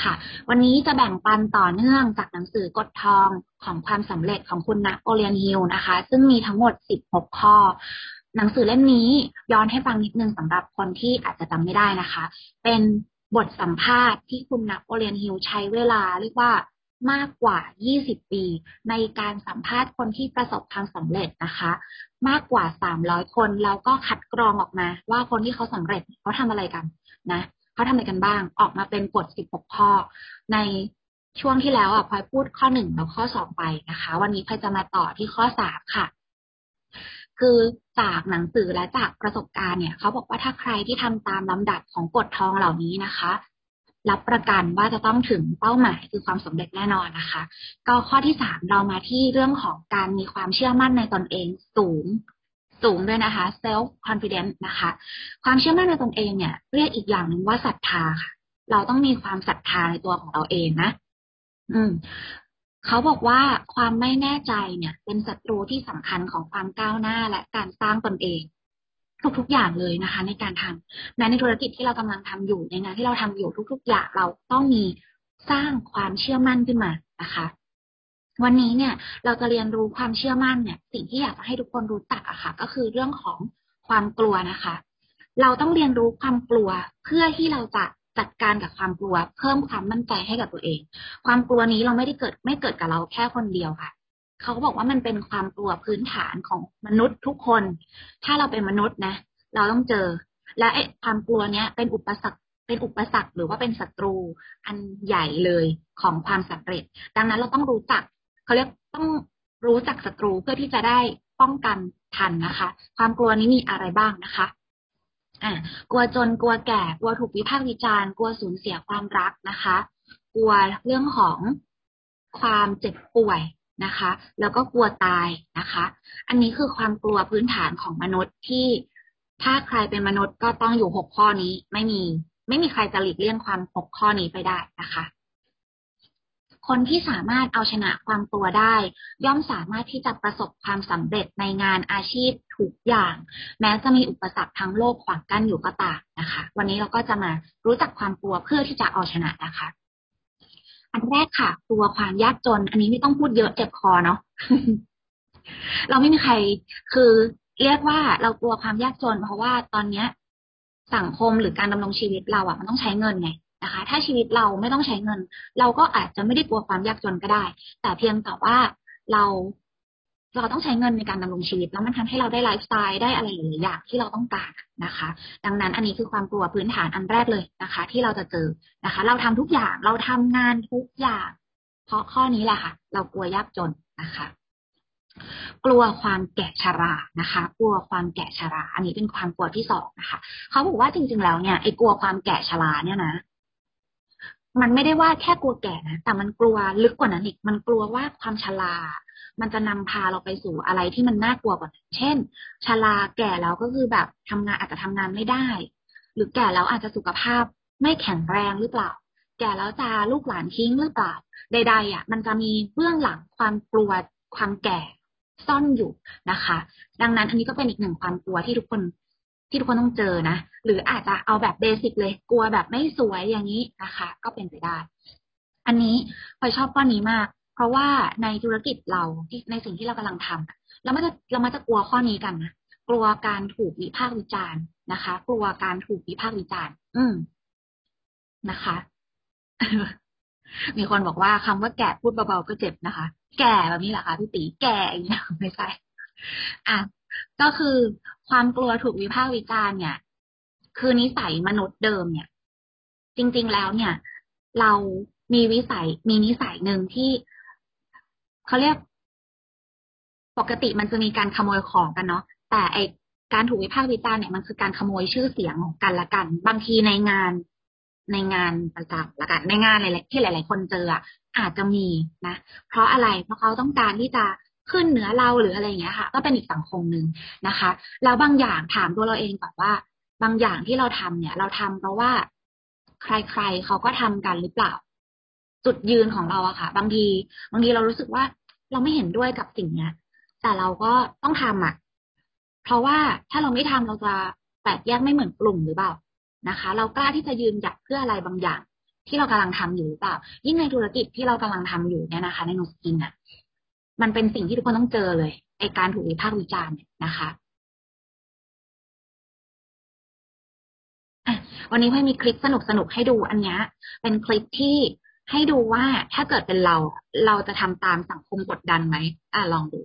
ค่ะ วันนี้จะแบ่งปันต่อเนื่องจากหนังสือกฎทองของความสำเร็จของคุณนโอเลียนฮิลนะคะ ซึ่งมีทั้งหมด 16 ข้อ หนังสือเล่มนี้ย้อนให้ฟังนิดนึงสำหรับคนที่อาจจะจำไม่ได้นะคะ เป็นบทสัมภาษณ์ที่คุณนโอเลียนฮิลใช้เวลาเรียกว่ามากกว่า 20 ปี ในการสัมภาษณ์คนที่ประสบความสำเร็จนะคะ มากกว่า 300 คนแล้วก็คัดกรองออกมา ว่าคนที่เขาสำเร็จเขาทำอะไรกันนะ เขาทำอะไรกันบ้าง ออกมาเป็นกฎ 16 ข้อ ในช่วงที่แล้วอะพลอยพูดข้อหนึ่งแล้วข้อสองไปนะคะ วันนี้พลอยจะมาต่อที่ข้อสามค่ะ คือจากหนังสือและจากประสบการณ์เนี่ยเขาบอกว่าถ้าใครที่ทำตามลำดับของกฎทองเหล่านี้นะคะ รับประกันว่าจะต้องถึงเป้าหมายคือความสำเร็จแน่นอนนะคะ ก็ข้อที่สามเรามาที่เรื่องของการมีความเชื่อมั่นในตนเองสูง สูงด้วยนะคะ self confidence นะคะ ความเชื่อมั่นในตนเองเนี่ย เรียกอีกอย่างหนึ่งว่าศรัทธาค่ะ เราต้องมีความศรัทธาในตัวของเราเองนะ อืมเขาบอกว่าความไม่แน่ใจเนี่ย เป็นศัตรูที่สำคัญของความก้าวหน้าและการสร้างตนเองทุกๆอย่างเลยนะคะ ในการทำในในธุรกิจที่เรากำลังทำอยู่ในงานที่เราทำอยู่ทุก ๆ อย่างเราต้องมีสร้างความเชื่อมั่นขึ้นมานะคะ วันนี้เนี่ยเราจะเรียนรู้ความเชื่อมั่นเนี่ย สิ่งที่อยากจะให้ทุกคนรู้จักอะค่ะ ก็คือเรื่องของความกลัวนะคะ เราต้องเรียนรู้ความกลัวเพื่อที่เราจะจัดการกับความกลัว เพิ่มความมั่นใจให้กับตัวเอง ความกลัวนี้เราไม่ได้เกิดไม่เกิดกับเราแค่คนเดียวค่ะเขาบอกว่ามันเป็นความกลัวพื้นฐานของมนุษย์ทุกคน ถ้าเราเป็นมนุษย์นะ เราต้องเจอ และไอ้ความกลัวเนี้ยเป็นอุปสรรคเป็นอุปสรรคหรือว่าเป็นศัตรูอันใหญ่เลยของความสำเร็จ ดังนั้นเราต้องรู้จัก เขาเรียกต้องรู้จักศัตรูเพื่อที่จะได้ป้องกันทันนะคะ ความกลัวนี้มีอะไรบ้างนะคะอ่ากลัวจนกลัวแก่กลัวถูกวิพากษ์วิจารณ์กลัวสูญเสียความรักนะคะ กลัวเรื่องของความเจ็บป่วยนะคะ แล้วก็กลัวตายนะคะ อันนี้คือความกลัวพื้นฐานของมนุษย์ที่ถ้าใครเป็นมนุษย์ก็ต้องอยู่หกข้อนี้ไม่มี ไม่มีใครจะหลีกเลี่ยงความหกข้อนี้ไปได้นะคะ คนที่สามารถเอาชนะความกลัวได้ ย่อมสามารถที่จะประสบความสำเร็จในงานอาชีพทุกอย่าง แม้จะมีอุปสรรคทั้งโลกขวางกั้นอยู่ก็ตามนะคะ วันนี้เราก็จะมารู้จักความกลัวเพื่อที่จะเอาชนะนะคะ อันแรกค่ะ กลัวความยากจน อันนี้ไม่ต้องพูดเยอะเจ็บคอเนาะเราไม่มีใครคือเรียกว่าเรากลัวความยากจน เพราะว่าตอนเนี้ยสังคมหรือการดำรงชีวิตเราอะมันต้องใช้เงินไง นะคะ ถ้าชีวิตเราไม่ต้องใช้เงิน เราก็อาจจะไม่ได้กลัวความยากจนก็ได้ แต่เพียงแต่ว่าเราเราต้องใช้เงินในการดำรงชีวิต แล้วมันทำให้เราได้ไลฟ์สไตล์ได้อะไรหลายอย่างที่เราต้องการนะคะ ดังนั้นอันนี้คือความกลัวพื้นฐานอันแรกเลยนะคะ ที่เราจะเจอนะคะ เราทำทุกอย่างเราทำงานทุกอย่าง เพราะข้อนี้แหละค่ะ เรากลัวยากจนนะคะ กลัวความแก่ชรานะคะ กลัวความแก่ชรา อันนี้เป็นความกลัวที่สองนะคะ เขาบอกว่าจริง ๆ แล้วเนี่ยไอ้กลัวความแก่ชราเนี่ยนะ มันไม่ได้ว่าแค่กลัวแก่นะแต่มันกลัวลึกกว่านั้นอีก มันกลัวว่าความชรา มันจะนำพาเราไปสู่อะไรที่มันน่ากลัวกว่านั้นเช่นชราแก่แล้วก็คือแบบทำงานอาจจะทำงานไม่ได้ หรือแก่แล้วอาจจะสุขภาพไม่แข็งแรงหรือเปล่า แก่แล้วจะลูกหลานทิ้งหรือเปล่าใดๆอะ มันจะมีเบื้องหลังความกลัวความแก่ซ่อนอยู่นะคะ ดังนั้นอันนี้ก็เป็นอีกหนึ่งความกลัวที่ทุกคน ที่ทุกคนต้องเจอนะ หรืออาจจะเอาแบบเบสิกเลย กลัวแบบไม่สวยอย่างนี้นะคะ ก็เป็นไปได้ อันนี้พอยชอบข้อนี้มาก เพราะว่าในธุรกิจเราที่ในสิ่งที่เรากำลังทำเราไม่จะเราไม่จะกลัวข้อนี้กันนะกลัวการถูกวิพากษ์วิจารณ์นะคะ กลัวการถูกวิพากษ์วิจารณ์ อืมนะคะ มีคนบอกว่าคำว่าแก่พูดเบาๆก็เจ็บนะคะ แก่แบบนี้แหละค่ะพี่ตีแก่อย่างนี้ไม่ใช่อะก็คือ ความกลัวถูกวิพากษ์วิจารณ์เนี่ย คือนิสัยมนุษย์เดิมเนี่ย จริง ๆแล้วเนี่ย เรามีวิสัยมีนิสัยหนึ่งที่เขาเรียก ปกติมันจะมีการขโมยของกันเนาะแต่ไอการถูกวิพากษ์วิจารณ์เนี่ยมันคือการขโมยชื่อเสียงของกันละกัน บางทีในงานในงานประจำละกันในงานอะไรที่หลาย ๆ คนเจออะอาจจะมีนะ เพราะอะไรเพราะเขาต้องการที่จะ ขึ้นเหนือเราหรืออะไรอย่างเงี้ยค่ะ ก็เป็นอีกสังคมหนึ่งนะคะแล้วบางอย่างถามตัวเราเองก่อนว่า บางอย่างที่เราทำเนี่ย เราทำเพราะว่าใครๆเขาก็ทำกันหรือเปล่า จุดยืนของเราอะค่ะ บางที บางทีเรารู้สึกว่าเราไม่เห็นด้วยกับสิ่งเนี้ยแต่เราก็ต้องทำอะเพราะว่าถ้าเราไม่ทำเราจะแตกแยกไม่เหมือนกลุ่มหรือเปล่านะคะ เรากล้าที่จะยืนหยัดเพื่ออะไรบางอย่างที่เรากำลังทำอยู่หรือเปล่า ยิ่งในธุรกิจที่เรากำลังทำอยู่เนี่ยนะคะ ในโนสกินอะ มันเป็นสิ่งที่ทุกคนต้องเจอเลยไอการถูกวิพากษ์วิจารณ์นะคะวันนี้พี่มีคลิปสนุกสนุกให้ดูอันนี้เป็นคลิปที่ให้ดูว่าถ้าเกิดเป็นเราเราจะทำตามสังคมกดดันไหมอะลองดู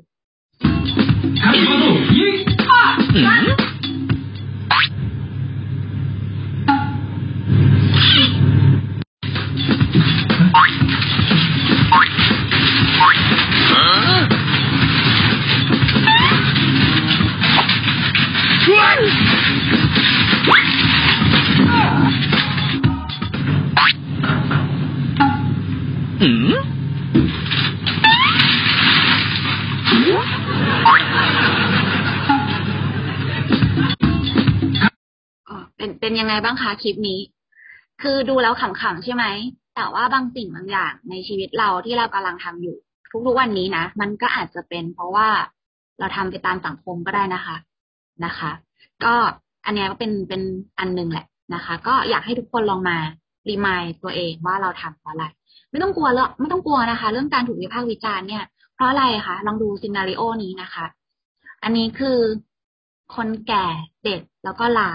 เป็นยังไงบ้างคะคลิปนี้ คือดูแล้วขำๆใช่ไหม แต่ว่าบางสิ่งบางอย่างในชีวิตเราที่เรากำลังทำอยู่ ทุกๆวันนี้นะ มันก็อาจจะเป็นเพราะว่าเราทำไปตามสังคมก็ได้นะคะนะคะ ก็อันนี้ก็เป็นเป็นอันหนึ่งแหละนะคะ ก็อยากให้ทุกคนลองมารีมายตัวเองว่าเราทำเพราะอะไร ไม่ต้องกลัวแล้วไม่ต้องกลัวนะคะ เรื่องการถูกวิพากษ์วิจารณ์เนี่ย เพราะอะไรคะลองดูซีนารีโอนี้นะคะ อันนี้คือคนแก่เด็กแล้วก็ลา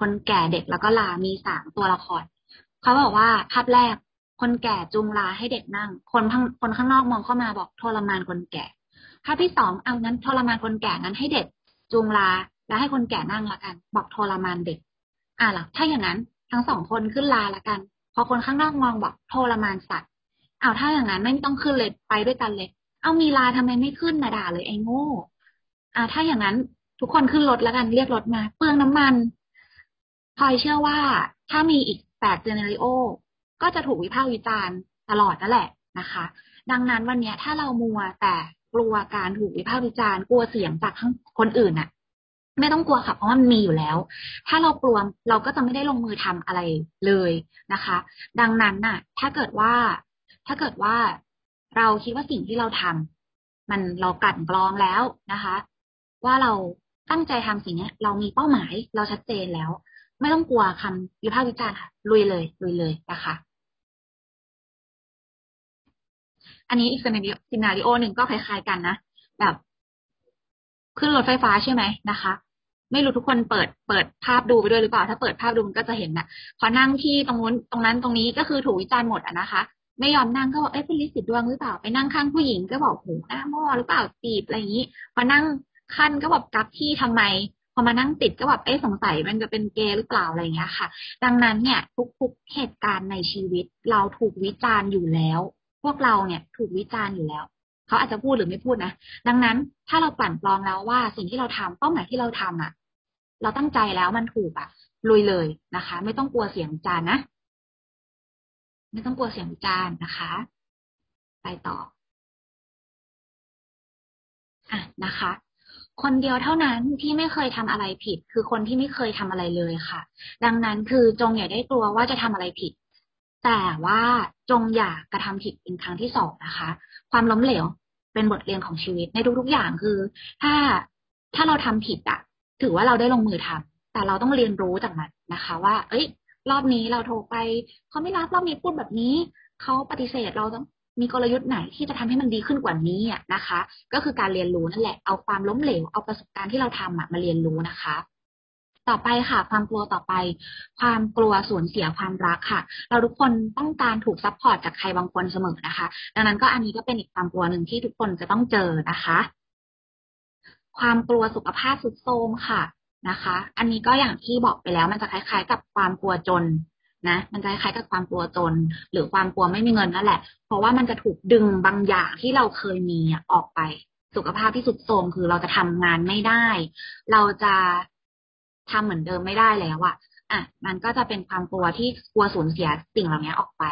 คนแก่เด็กแล้วก็ลามีสามตัวละครเขาบอกว่าภาพแรกคนแก่จูงลาให้เด็กนั่ง คนข้างคนข้างนอกมองเข้ามาบอกทรมานคนแก่ภาพที่สองเอางั้นทรมานคนแก่งั้นให้เด็กจูงลาแล้วให้คนแก่นั่งละกัน บอกทรมานเด็ก อะล่ะถ้าอย่างนั้นทั้งสองคนขึ้นลาละกัน พอคนข้างนอกมองบอกทรมานสัตว์เอาถ้าอย่างนั้นไม่ต้องขึ้นเลยไปด้วยกันเลย เอามีลาทำไมไม่ขึ้นนะด่าเลยไอ้โง่อ่าถ้าอย่างนั้นทุกคนขึ้นรถแล้วกันเรียกรถมา เปลืองน้ำมัน พลอยเชื่อว่าถ้ามีอีกแปดเจเนริโอก็จะถูกวิพากษ์วิจารณ์ตลอดนั่นแหละนะคะ ดังนั้นวันนี้ถ้าเรามัวแต่กลัวการถูกวิพากษ์วิจารณ์กลัวเสียงจากคนอื่นน่ะ ไม่ต้องกลัวค่ะเพราะมันมีอยู่แล้ว ถ้าเรากลัวเราก็จะไม่ได้ลงมือทำอะไรเลยนะคะ ดังนั้นน่ะ ถ้าเกิดว่า ถ้าเกิดว่าเราคิดว่าสิ่งที่เราทำมันเรากัดกรองแล้วนะคะ ว่าเราตั้งใจทำสิ่งนี้เรามีเป้าหมายเราชัดเจนแล้ว ไม่ต้องกลัวคำวิพากษ์วิจารณ์ค่ะลุยเลยลุยเลยนะคะอันนี้อีกซีนาริโอหนึ่งก็คล้ายๆกันนะแบบขึ้นรถไฟฟ้าใช่ไหมนะคะ ไม่รู้ทุกคนเปิดเปิดภาพดูไปด้วยหรือเปล่า ถ้าเปิดภาพดูมันก็จะเห็นนะพอนั่งที่ตรงนู้นตรงนั้นตรงนี้ก็คือถูกวิจารณ์หมดอะนะคะ ไม่ยอมนั่งก็บอกเอ๊ะเป็นลิสิตดวงหรือเปล่า ไปนั่งข้างผู้หญิงก็บอกโหหน้าหม้อหรือเปล่าตีบอะไรอย่างนี้พอนั่งขั้นก็บอกกับที่ทำไม พอมานั่งติดก็แบบเอ๊ะสงสัยมันจะเป็นเกย์หรือเปล่าอะไรอย่างเงี้ยค่ะ ดังนั้นเนี่ยทุกๆเหตุการณ์ในชีวิตเราถูกวิจารณ์อยู่แล้ว พวกเราเนี่ยถูกวิจารณ์อยู่แล้วเขาอาจจะพูดหรือไม่พูดนะดังนั้นถ้าเรากลั่นกรองแล้วว่าสิ่งที่เราทำเป้าหมายที่เราทำอะ เราตั้งใจแล้วมันถูกอะลุยเลยนะคะ ไม่ต้องกลัวเสียงวิจารณ์นะไม่ต้องกลัวเสียงวิจารณ์นะคะ ไปต่ออะนะคะ คนเดียวเท่านั้นที่ไม่เคยทำอะไรผิด คือคนที่ไม่เคยทำอะไรเลยค่ะ ดังนั้นคือจงอย่าได้กลัวว่าจะทำอะไรผิด แต่ว่าจงอย่ากระทำผิดเป็นครั้งที่สองนะคะ ความล้มเหลวเป็นบทเรียนของชีวิตในทุกๆอย่างคือ ถ้าถ้าเราทำผิดอะถือว่าเราได้ลงมือทำแต่เราต้องเรียนรู้จากมันนะคะ ว่า เอ้ย รอบนี้เราโทรไปเขาไม่รับรอบนี้พูดแบบนี้เขาปฏิเสธเราต้อง มีกลยุทธ์ไหนที่จะทำให้มันดีขึ้นกว่านี้อะนะคะ ก็คือการเรียนรู้นั่นแหละเอาความล้มเหลวเอาประสบการณ์ที่เราทำอะมาเรียนรู้นะคะ ต่อไปค่ะ ความกลัวต่อไป ความกลัวสูญเสียความรักค่ะ เราทุกคนต้องการถูก support จากใครบางคนเสมอนะคะ ดังนั้นก็อันนี้ก็เป็นอีกความกลัวหนึ่งที่ทุกคนจะต้องเจอนะคะ ความกลัวสุขภาพสุดโทมค่ะนะคะ อันนี้ก็อย่างที่บอกไปแล้วมันจะคล้าย ๆ กับความกลัวจน นะมันจะคล้ายกับความกลัวจน หรือความกลัวไม่มีเงินนั่นแหละ เพราะว่ามันจะถูกดึงบางอย่างที่เราเคยมีออกไป สุขภาพที่สุดโทรมคือเราจะทำงานไม่ได้ เราจะทำเหมือนเดิมไม่ได้แล้วอะอะ มันก็จะเป็นความกลัวที่กลัวสูญเสียสิ่งเหล่านี้ออกไป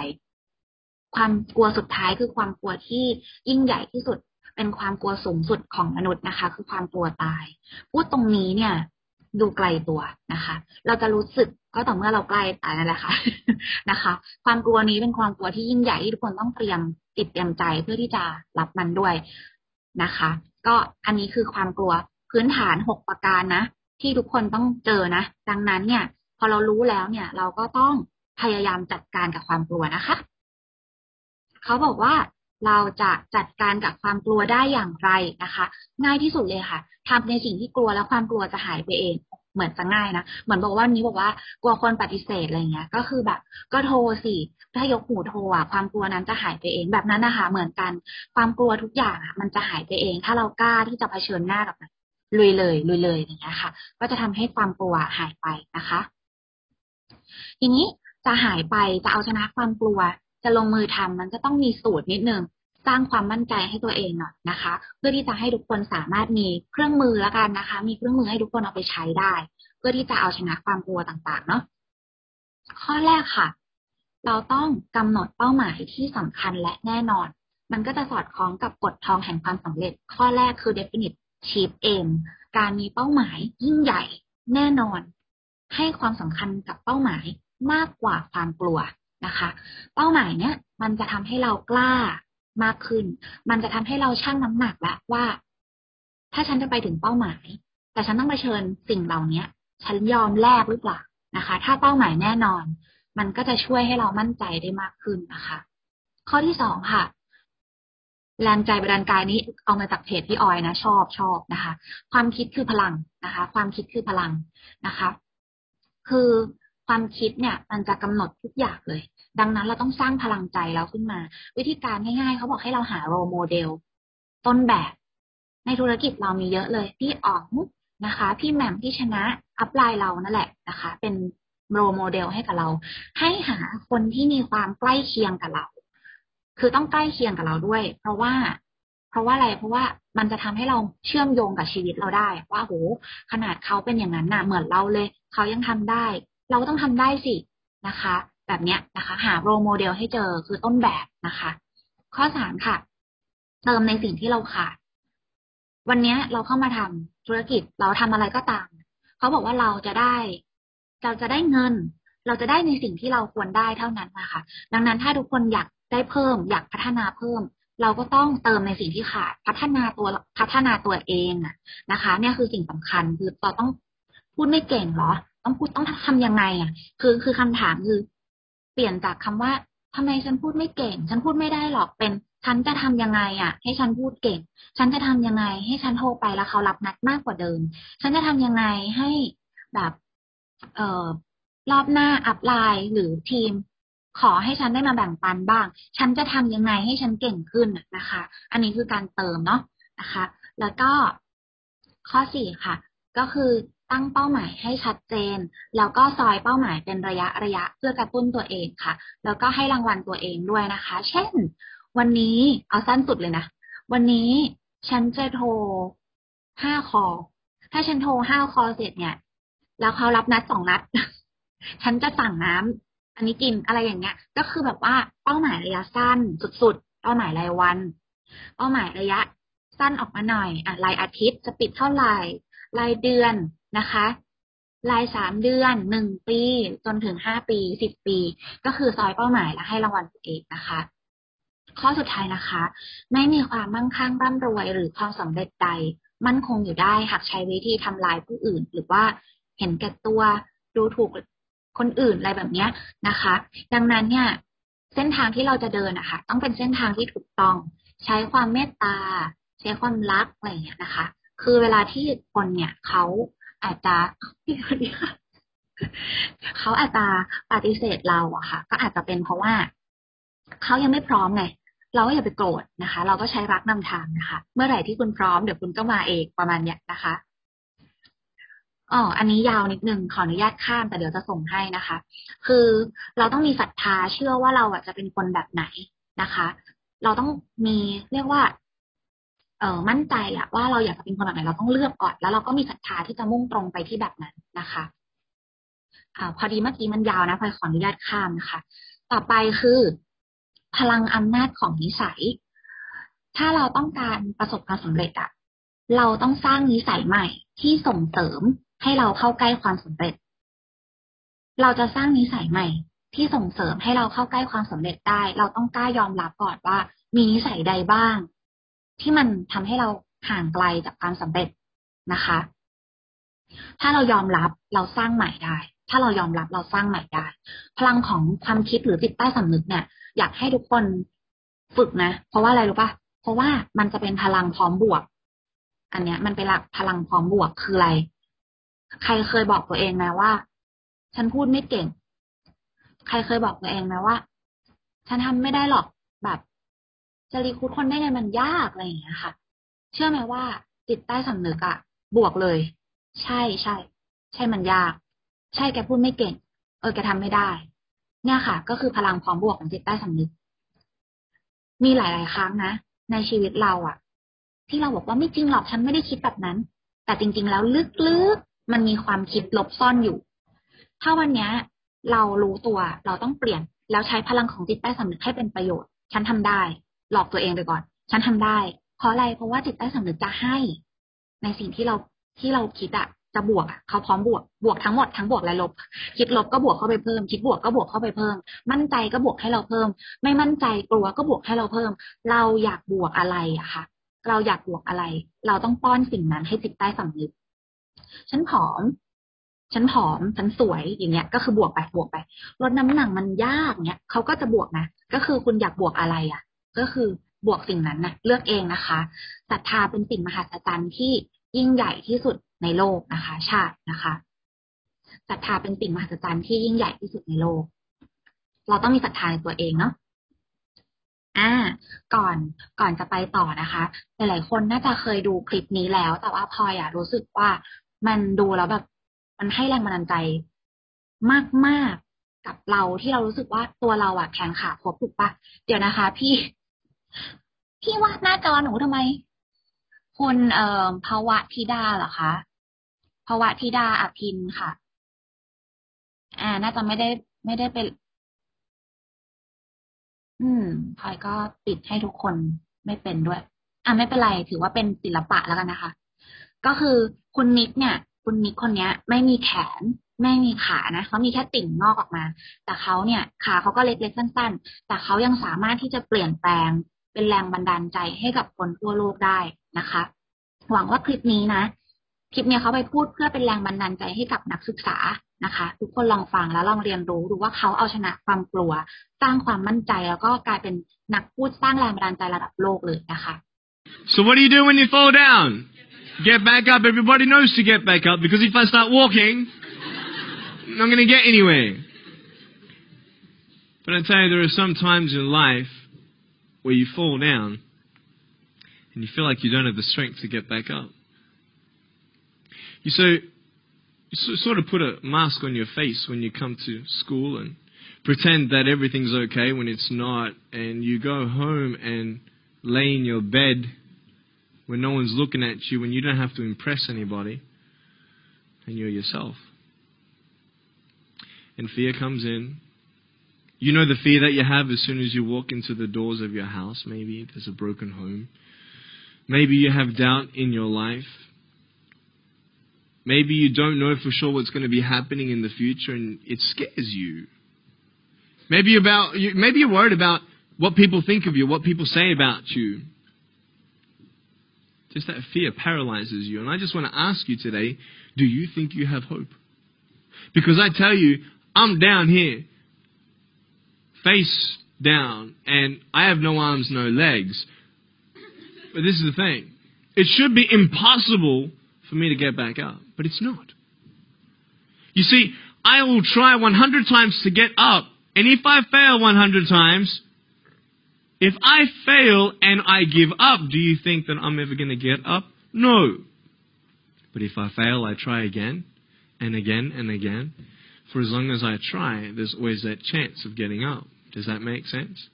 ความกลัวสุดท้ายคือความกลัวที่ยิ่งใหญ่ที่สุด เป็นความกลัวสูงสุดของมนุษย์นะคะ คือความกลัวตาย พูดตรงนี้เนี่ย ดูไกลตัวนะคะ เราจะรู้สึก ก็ต่อเมื่อเราใกล้ตายนั่นแหละค่ะนะคะ ความกลัวนี้เป็นความกลัวที่ยิ่งใหญ่ที่ทุกคนต้องเตรียมติดเตรียมใจเพื่อที่จะรับมันด้วยนะคะ ก็อันนี้คือความกลัวพื้นฐานหกประการนะที่ทุกคนต้องเจอนะ ดังนั้นเนี่ย พอเรารู้แล้วเนี่ย เราก็ต้องพยายามจัดการกับความกลัวนะคะ เขาบอกว่าเราจะจัดการกับความกลัวได้อย่างไรนะคะ ง่ายที่สุดเลยค่ะทำในสิ่งที่กลัวแล้วความกลัวจะหายไปเอง เหมือนจะง่ายนะเหมือนบอกว่านี้บอกว่ากลัวคนปฏิเสธอะไรเงี้ย ก็คือแบบ ก็โทรสิถ้ายกหูโทรอะความกลัวนั้นจะหายไปเองแบบนั้นนะคะเหมือนกัน ความกลัวทุกอย่างอะ มันจะหายไปเอง ถ้าเรากล้าที่จะเผชิญหน้ากับมันลุยเลยลุยเลยอย่างเงี้ยค่ะ ก็จะทำให้ความกลัวหายไปนะคะ ทีนี้จะหายไปจะเอาชนะความกลัวจะลงมือทำมันก็ต้องมีสูตรนิดนึง สร้างความมั่นใจให้ตัวเองหน่อยนะคะ เพื่อที่จะให้ทุกคนสามารถมีเครื่องมือแล้วกันนะคะ มีเครื่องมือให้ทุกคนเอาไปใช้ได้ เพื่อที่จะเอาชนะความกลัวต่างๆ เนาะข้อแรกค่ะ เราต้องกำหนดเป้าหมายที่สำคัญและแน่นอน มันก็จะสอดคล้องกับกฎทองแห่งความสำเร็จ ข้อแรกคือ definite chief aim การมีเป้าหมายยิ่งใหญ่แน่นอน ให้ความสำคัญกับเป้าหมายมากกว่าความกลัวนะคะ เป้าหมายเนี้ยมันจะทำให้เรากล้า มากขึ้น มันจะทำให้เราชั่งน้ำหนักแล้วว่า ถ้าฉันจะไปถึงเป้าหมาย แต่ฉันต้องไปเชิญสิ่งเหล่านี้ฉันยอมแลกหรือเปล่านะคะ ถ้าเป้าหมายแน่นอน มันก็จะช่วยให้เรามั่นใจได้มากขึ้นนะคะ ข้อที่สองค่ะแรงใจประดานกายนี้เอามาจากเพจพี่ออยนะ ชอบชอบนะคะ ความคิดคือพลังนะคะ ความคิดคือพลังนะคะ คือ ความคิดเนี่ย มันจะกำหนดทุกอย่างเลย ดังนั้นเราต้องสร้างพลังใจเราขึ้นมา วิธีการง่ายๆ เขาบอกให้เราหาโรโมเดล ต้นแบบ ในธุรกิจเรามีเยอะเลย พี่อ๋องนะคะ พี่แหม่มพี่ชนะupline เรานั่นแหละนะคะ เป็น role model ให้กับเรา ให้หาคนที่มีความใกล้เคียงกับเรา คือต้องใกล้เคียงกับเราด้วย เพราะว่าเพราะว่าอะไร เพราะว่ามันจะทำให้เราเชื่อมโยงกับชีวิตเราได้ ว่าโหขนาดเขาเป็นอย่างนั้นน่ะ เหมือนเราเลย เขายังทำได้ เราก็ต้องทำได้สินะคะ แบบเนี้ยนะคะ หา role model ให้เจอคือต้นแบบนะคะ ข้อสามค่ะ เติมในสิ่งที่เราขาดวันนี้เราเข้ามาทำธุรกิจเราทำอะไรก็ตามเขาบอกว่าเราจะได้ เราจะได้เงิน เราจะได้ในสิ่งที่เราควรได้เท่านั้นนะคะ ดังนั้นถ้าทุกคนอยากได้เพิ่ม อยากพัฒนาเพิ่ม เราก็ต้องเติมในสิ่งที่ขาดพัฒนาตัวพัฒนาตัวเองนะคะ เนี่ยคือสิ่งสำคัญคือเราต้องพูดไม่เก่งหรอ ต้องพูดต้องทำยังไงอะ คือคือคำถามคือเปลี่ยนจากคำว่าทำไมฉันพูดไม่เก่ง ฉันพูดไม่ได้หรอกเป็นฉันจะทำยังไงอะ ให้ฉันพูดเก่ง ฉันจะทำยังไง ให้ฉันโทรไปแล้วเขารับนัดมากกว่าเดิม ฉันจะทำยังไงให้แบบ เอ่อรอบหน้าอัพไลน์หรือทีม ขอให้ฉันได้มาแบ่งปันบ้าง ฉันจะทำยังไงให้ฉันเก่งขึ้นนะคะ อันนี้คือการเติมเนาะนะคะ แล้วก็ข้อสี่ค่ะ ก็คือ ตั้งเป้าหมายให้ชัดเจน แล้วก็ซอยเป้าหมายเป็นระยะระยะเพื่อกระตุ้นตัวเองค่ะ แล้วก็ให้รางวัลตัวเองด้วยนะคะ เช่น วันนี้เอาสั้นสุดเลยนะ วันนี้ฉันจะโทรห้าคอ ถ้าฉันโทรห้าคอเสร็จเนี่ย แล้วเขารับนัดสองนัด ฉันจะสั่งน้ำอันนี้กินอะไรอย่างเงี้ย ก็คือแบบว่าเป้าหมายระยะสั้นสุดๆ เป้าหมายรายวัน เป้าหมายระยะสั้นออกมาหน่อยอะรายอาทิตย์จะปิดเท่าไหร่ รายเดือน นะคะรายสามเดือนหนึ่งปี จนถึงห้าปีสิบปี ก็คือซอยเป้าหมายและให้รางวัลตัวเองนะคะ ข้อสุดท้ายนะคะ ไม่มีความมั่งคั่งร่ำรวยหรือความสำเร็จใด มั่นคงอยู่ได้หากใช้วิธีทำลายผู้อื่น หรือว่าเห็นแก่ตัวดูถูกคนอื่นอะไรแบบนี้นะคะ ดังนั้นเนี่ย เส้นทางที่เราจะเดินนะคะต้องเป็นเส้นทางที่ถูกต้อง ใช้ความเมตตา ใช้ความรักอะไรอย่างเงี้ยนะคะ คือเวลาที่คนเนี่ยเขา อาจจะเขาอาจจะปฏิเสธเราอะค่ะ ก็อาจจะเป็นเพราะว่าเขายังไม่พร้อมไงเราก็อย่าไปโกรธนะคะ เราก็ใช้รักนำทางนะคะ เมื่อไหร่ที่คุณพร้อมเดี๋ยวคุณก็มาเองประมาณเนี้ยนะคะอ๋ออันนี้ยาวนิดนึงขออนุญาตข้ามแต่เดี๋ยวจะส่งให้นะคะ คือเราต้องมีศรัทธาเชื่อว่าเราอะจะเป็นคนแบบไหนนะคะ เราต้องมีเรียกว่า เออมั่นใจอะว่าเราอยากจะเป็นคนแบบไหนเราต้องเลือกก่อน แล้วเราก็มีศรัทธาที่จะมุ่งตรงไปที่แบบนั้นนะคะอ่าพอดีเมื่อกี้มันยาวนะพลอยขออนุญาตข้ามนะคะ ต่อไปคือ พลังอำนาจของนิสัย ถ้าเราต้องการประสบความสำเร็จอะเราต้องสร้างนิสัยใหม่ที่ส่งเสริมให้เราเข้าใกล้ความสำเร็จ เราจะสร้างนิสัยใหม่ที่ส่งเสริมให้เราเข้าใกล้ความสำเร็จได้ เราต้องกล้ายอมรับก่อนว่า มีนิสัยใดบ้าง ที่มันทำให้เราห่างไกลจากความสำเร็จนะคะ ถ้าเรายอมรับเราสร้างใหม่ได้ ถ้าเรายอมรับเราสร้างใหม่ได้ พลังของความคิดหรือจิตใต้สำนึกเนี่ย อยากให้ทุกคนฝึกนะ เพราะว่าอะไรรู้ปะเพราะว่ามันจะเป็นพลังพร้อมบวก อันเนี้ย มันเป็นหลักพลังพร้อมบวกคืออะไร ใครเคยบอกตัวเองไหมว่า ฉันพูดไม่เก่ง ใครเคยบอกตัวเองไหมว่า ฉันทำไม่ได้หรอก จะรีคูดคนได้ไงมันยากอะไรอย่างเงี้ยค่ะ เชื่อไหมว่าจิตใต้สำนึกอะบวกเลย ใช่ใช่ใช่มันยาก ใช่แกพูดไม่เก่ง เออแกทำไม่ได้ เนี่ยค่ะ ก็คือพลังพร้อมบวกของจิตใต้สำนึก มีหลาย ๆ ครั้งนะในชีวิตเราอะที่เราบอกว่าไม่จริงหรอกฉันไม่ได้คิดแบบนั้น แต่จริง ๆ แล้วลึก ๆ มันมีความคิดลบซ่อนอยู่ ถ้าวันนี้เรารู้ตัวเราต้องเปลี่ยนแล้วใช้พลังของจิตใต้สำนึกให้เป็นประโยชน์ ฉันทำได้ หลอกตัวเองไปก่อน ฉันทำได้ เพราะอะไร เพราะว่าจิตใต้สำนึกจะให้ ในสิ่งที่เราที่เราคิดอะจะบวกอะเขาพร้อมบวก บวกทั้งหมดทั้งบวกและลบ คิดลบก็บวกเข้าไปเพิ่ม คิดบวกก็บวกเข้าไปเพิ่ม มั่นใจก็บวกให้เราเพิ่ม ไม่มั่นใจกลัวก็บวกให้เราเพิ่ม เราอยากบวกอะไรอะคะเราอยากบวกอะไร เราต้องป้อนสิ่งนั้นให้จิตใต้สำนึก ฉันผอม ฉันผอม ฉันสวย อย่างเงี้ย ก็คือบวกไป บวกไป ลดน้ำหนักมันยากเนี้ยเขาก็จะบวกนะ ก็คือคุณอยากบวกอะไรอะ ก็คือบวกสิ่งนั้นนะเลือกเองนะคะศรัทธาเป็นสิ่งมหัศจรรย์ที่ยิ่งใหญ่ที่สุดในโลกนะคะ ชาตินะคะศรัทธาเป็นสิ่งมหัศจรรย์ที่ยิ่งใหญ่ที่สุดในโลก เราต้องมีศรัทธาในตัวเองเนาะอ่า ก่อนก่อนจะไปต่อนะคะหลายๆคนน่าจะเคยดูคลิปนี้แล้ว แต่ว่าพลอยอะรู้สึกว่ามันดูแล้วแบบมันให้แรงบันดาลใจมากๆกับเราที่เรารู้สึกว่าตัวเราอะแขนขาครบถูกปะเดี๋ยวนะคะ พี่ พี่วาดหน้าจอหนูทำไม คุณเอ่อภาวะธิดาเหรอคะภาวะธิดาอภินค่ะ อ่า น่าจะไม่ได้ไม่ได้เป็น อืมพลอยก็ติดให้ทุกคนไม่เป็นด้วย อะไม่เป็นไร ถือว่าเป็นศิลปะแล้วกันนะคะ ก็คือคุณนิกเนี่ย คุณนิกคนเนี้ย ไม่มีแขนไม่มีขานะเขามีแค่ติ่งงอกออกมา แต่เขาเนี่ย ขาเขาก็เล็กๆสั้นๆ แต่เขายังสามารถที่จะเปลี่ยนแปลง เป็นแรงบันดาลใจให้กับคนทั่วโลกได้นะคะ หวังว่าคลิปนี้นะคลิปเนี้ยเขาไปพูดเพื่อเป็นแรงบันดาลใจให้กับนักศึกษานะคะ ทุกคนลองฟังแล้วลองเรียนรู้ดูว่าเขาเอาชนะความกลัว สร้างความมั่นใจแล้วก็กลายเป็นนักพูดสร้างแรงบันดาลใจระดับโลกเลยนะคะ So what do you do when you fall down? Get back up. Everybody knows to get back up because if I start walking, I'm not going to get anywhere. But I tell you, there are some times in life where you fall down and you feel like you don't have the strength to get back up. You so you sort of put a mask on your face when you come to school and pretend that everything's okay when it's not, and you go home and lay in your bed when no one's looking at you, when you don't have to impress anybody, and you're yourself. And fear comes in. You know the fear that you have as soon as you walk into the doors of your house. Maybe there's a broken home. Maybe you have doubt in your life. Maybe you don't know for sure what's going to be happening in the future and it scares you. Maybe about you, maybe you're worried about what people think of you, what people say about you. Just that fear paralyzes you. And I just want to ask you today, do you think you have hope? Because I tell you, I'm down here, face down, and I have no arms, no legs. But this is the thing. It should be impossible for me to get back up, but it's not. You see, I will try 100 times to get up, and if I fail 100 times, if I fail and I give up, do you think that I'm ever going to get up? No. But if I fail, I try again and again and again. For as long as I try, there's always that chance of getting up. Does that make sense?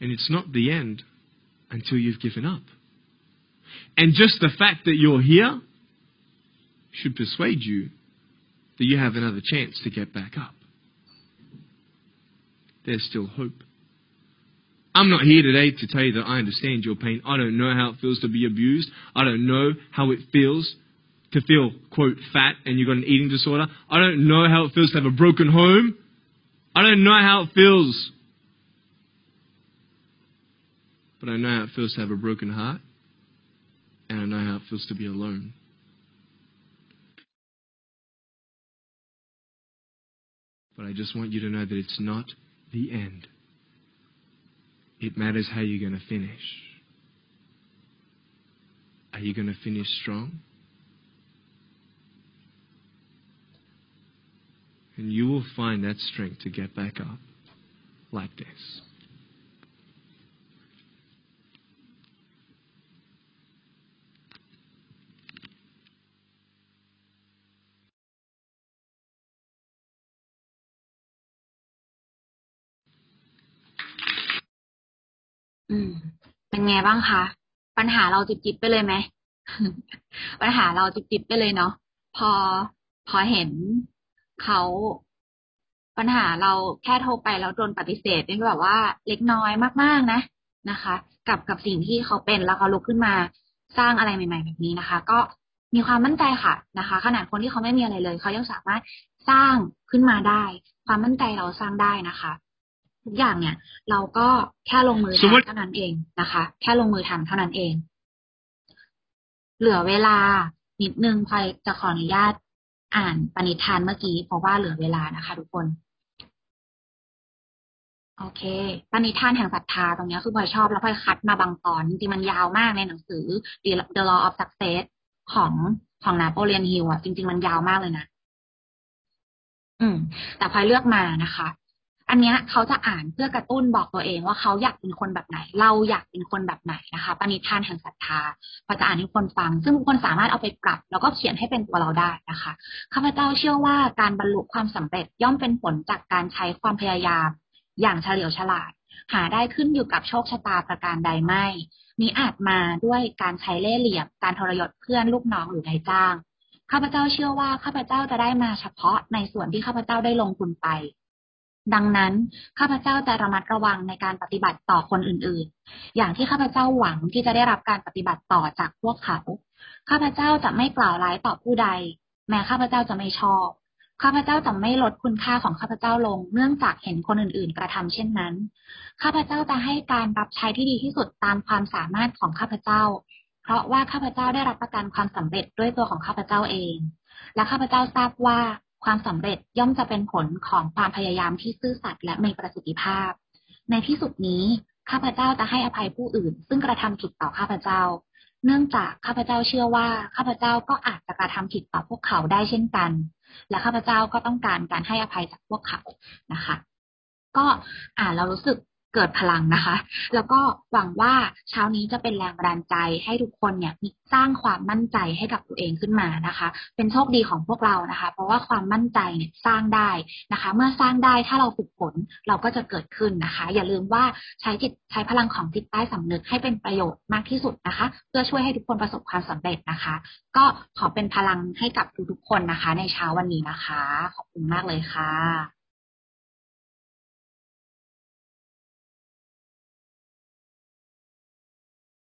And it's not the end until you've given up. And just the fact that you're here should persuade you that you have another chance to get back up. There's still hope. I'm not here today to tell you that I understand your pain. I don't know how it feels to be abused. I don't know how it feels to feel, quote, fat and you've got an eating disorder. I don't know how it feels to have a broken home. I don't know how it feels. But I know how it feels to have a broken heart. And I know how it feels to be alone. But I just want you to know that it's not the end. It matters how you're going to finish. Are you going to finish strong? And you will find that strength to get back up like this. อืมเป็นไงบ้างคะ ปัญหาเราจิบจิบไปเลยไหม ปัญหาเราจิบจิบไปเลยเนาะพอพอเห็น เขาปัญหาเราแค่โทรไปแล้วโดนปฏิเสธนี่แบบว่าเล็กน้อยมากๆนะนะคะ กับกับสิ่งที่เขาเป็นแล้วเขาลุกขึ้นมาสร้างอะไรใหม่ ๆ แบบนี้นะคะ ก็มีความมั่นใจค่ะนะคะ ขนาดคนที่เขาไม่มีอะไรเลย เขายังสามารถสร้างขึ้นมาได้ ความมั่นใจเราสร้างได้นะคะทุกอย่างเนี่ย เราก็แค่ลงมือทำเท่านั้นเองนะคะ แค่ลงมือทำเท่านั้นเอง เหลือเวลานิดนึงพลอยจะขออนุญาต อ่านปณิธานเมื่อกี้เพราะว่าเหลือเวลานะคะ ทุกคน โอเค ปณิธานแห่งศรัทธาตรงนี้คือพลอยชอบแล้วพลอยคัดมาบางตอนจริงๆมันยาวมากในหนังสือ The Law of Success ของของนาโปเลียนฮิลอะจริง ๆ มันยาวมากเลยนะอืม แต่พลอยเลือกมานะคะ อันนี้เขาจะอ่านเพื่อกระตุ้นบอกตัวเองว่าเขาอยากเป็นคนแบบไหน เราอยากเป็นคนแบบไหนนะคะปณิธานแห่งศรัทธาพอจะอ่านให้คนฟัง ซึ่งคนสามารถเอาไปปรับ แล้วก็เขียนให้เป็นตัวเราได้นะคะข้าพเจ้าเชื่อว่าการบรรลุความสำเร็จย่อมเป็นผลจากการใช้ความพยายาม อย่างเฉลียวฉลาด หาได้ขึ้นอยู่กับโชคชะตาประการใดไม่นี้อาจมาด้วยการใช้เล่ห์เหลี่ยมการทรยศเพื่อนลูกน้องหรือนายจ้างข้าพเจ้าเชื่อว่าข้าพเจ้าจะได้มาเฉพาะในส่วนที่ข้าพเจ้าได้ลงทุนไป ดังนั้นข้าพเจ้าจะระมัดระวังในการปฏิบัติต่อคนอื่นๆ อย่างที่ข้าพเจ้าหวังที่จะได้รับการปฏิบัติต่อจากพวกเขา ข้าพเจ้าจะไม่กล่าวร้ายต่อผู้ใด แม้ข้าพเจ้าจะไม่ชอบ ข้าพเจ้าจะไม่ลดคุณค่าของข้าพเจ้าลง เนื่องจากเห็นคนอื่น ๆ กระทำเช่นนั้น ข้าพเจ้าจะให้การรับใช้ที่ดีที่สุดตามความสามารถของข้าพเจ้า เพราะว่าข้าพเจ้าได้รับประกันความสำเร็จด้วยตัวของข้าพเจ้าเอง และข้าพเจ้าทราบว่า ความสำเร็จย่อมจะเป็นผลของความพยายามที่ซื่อสัตย์และมีประสิทธิภาพ ในที่สุดนี้ข้าพเจ้าจะให้อภัยผู้อื่น ซึ่งกระทำผิดต่อข้าพเจ้า เนื่องจากข้าพเจ้าเชื่อว่าข้าพเจ้าก็อาจจะกระทำผิดต่อพวกเขาได้เช่นกัน และข้าพเจ้าก็ต้องการการให้อภัยจากพวกเขานะคะ ก็อ่านเรารู้สึก เกิดพลังนะคะ แล้วก็หวังว่าเช้านี้จะเป็นแรงบันดาลใจให้ทุกคนเนี่ยสร้างความมั่นใจให้กับตัวเองขึ้นมานะคะ เป็นโชคดีของพวกเรานะคะ เพราะว่าความมั่นใจเนี่ยสร้างได้นะคะ เมื่อสร้างได้ถ้าเราฝึกฝนเราก็จะเกิดขึ้นนะคะ อย่าลืมว่าใช้จิตใช้พลังของจิตใต้สำนึกให้เป็นประโยชน์มากที่สุดนะคะ เพื่อช่วยให้ทุกคนประสบความสำเร็จนะคะ ก็ขอเป็นพลังให้กับทุกๆคนนะคะ ในเช้าวันนี้นะคะ ขอบคุณมากเลยค่ะ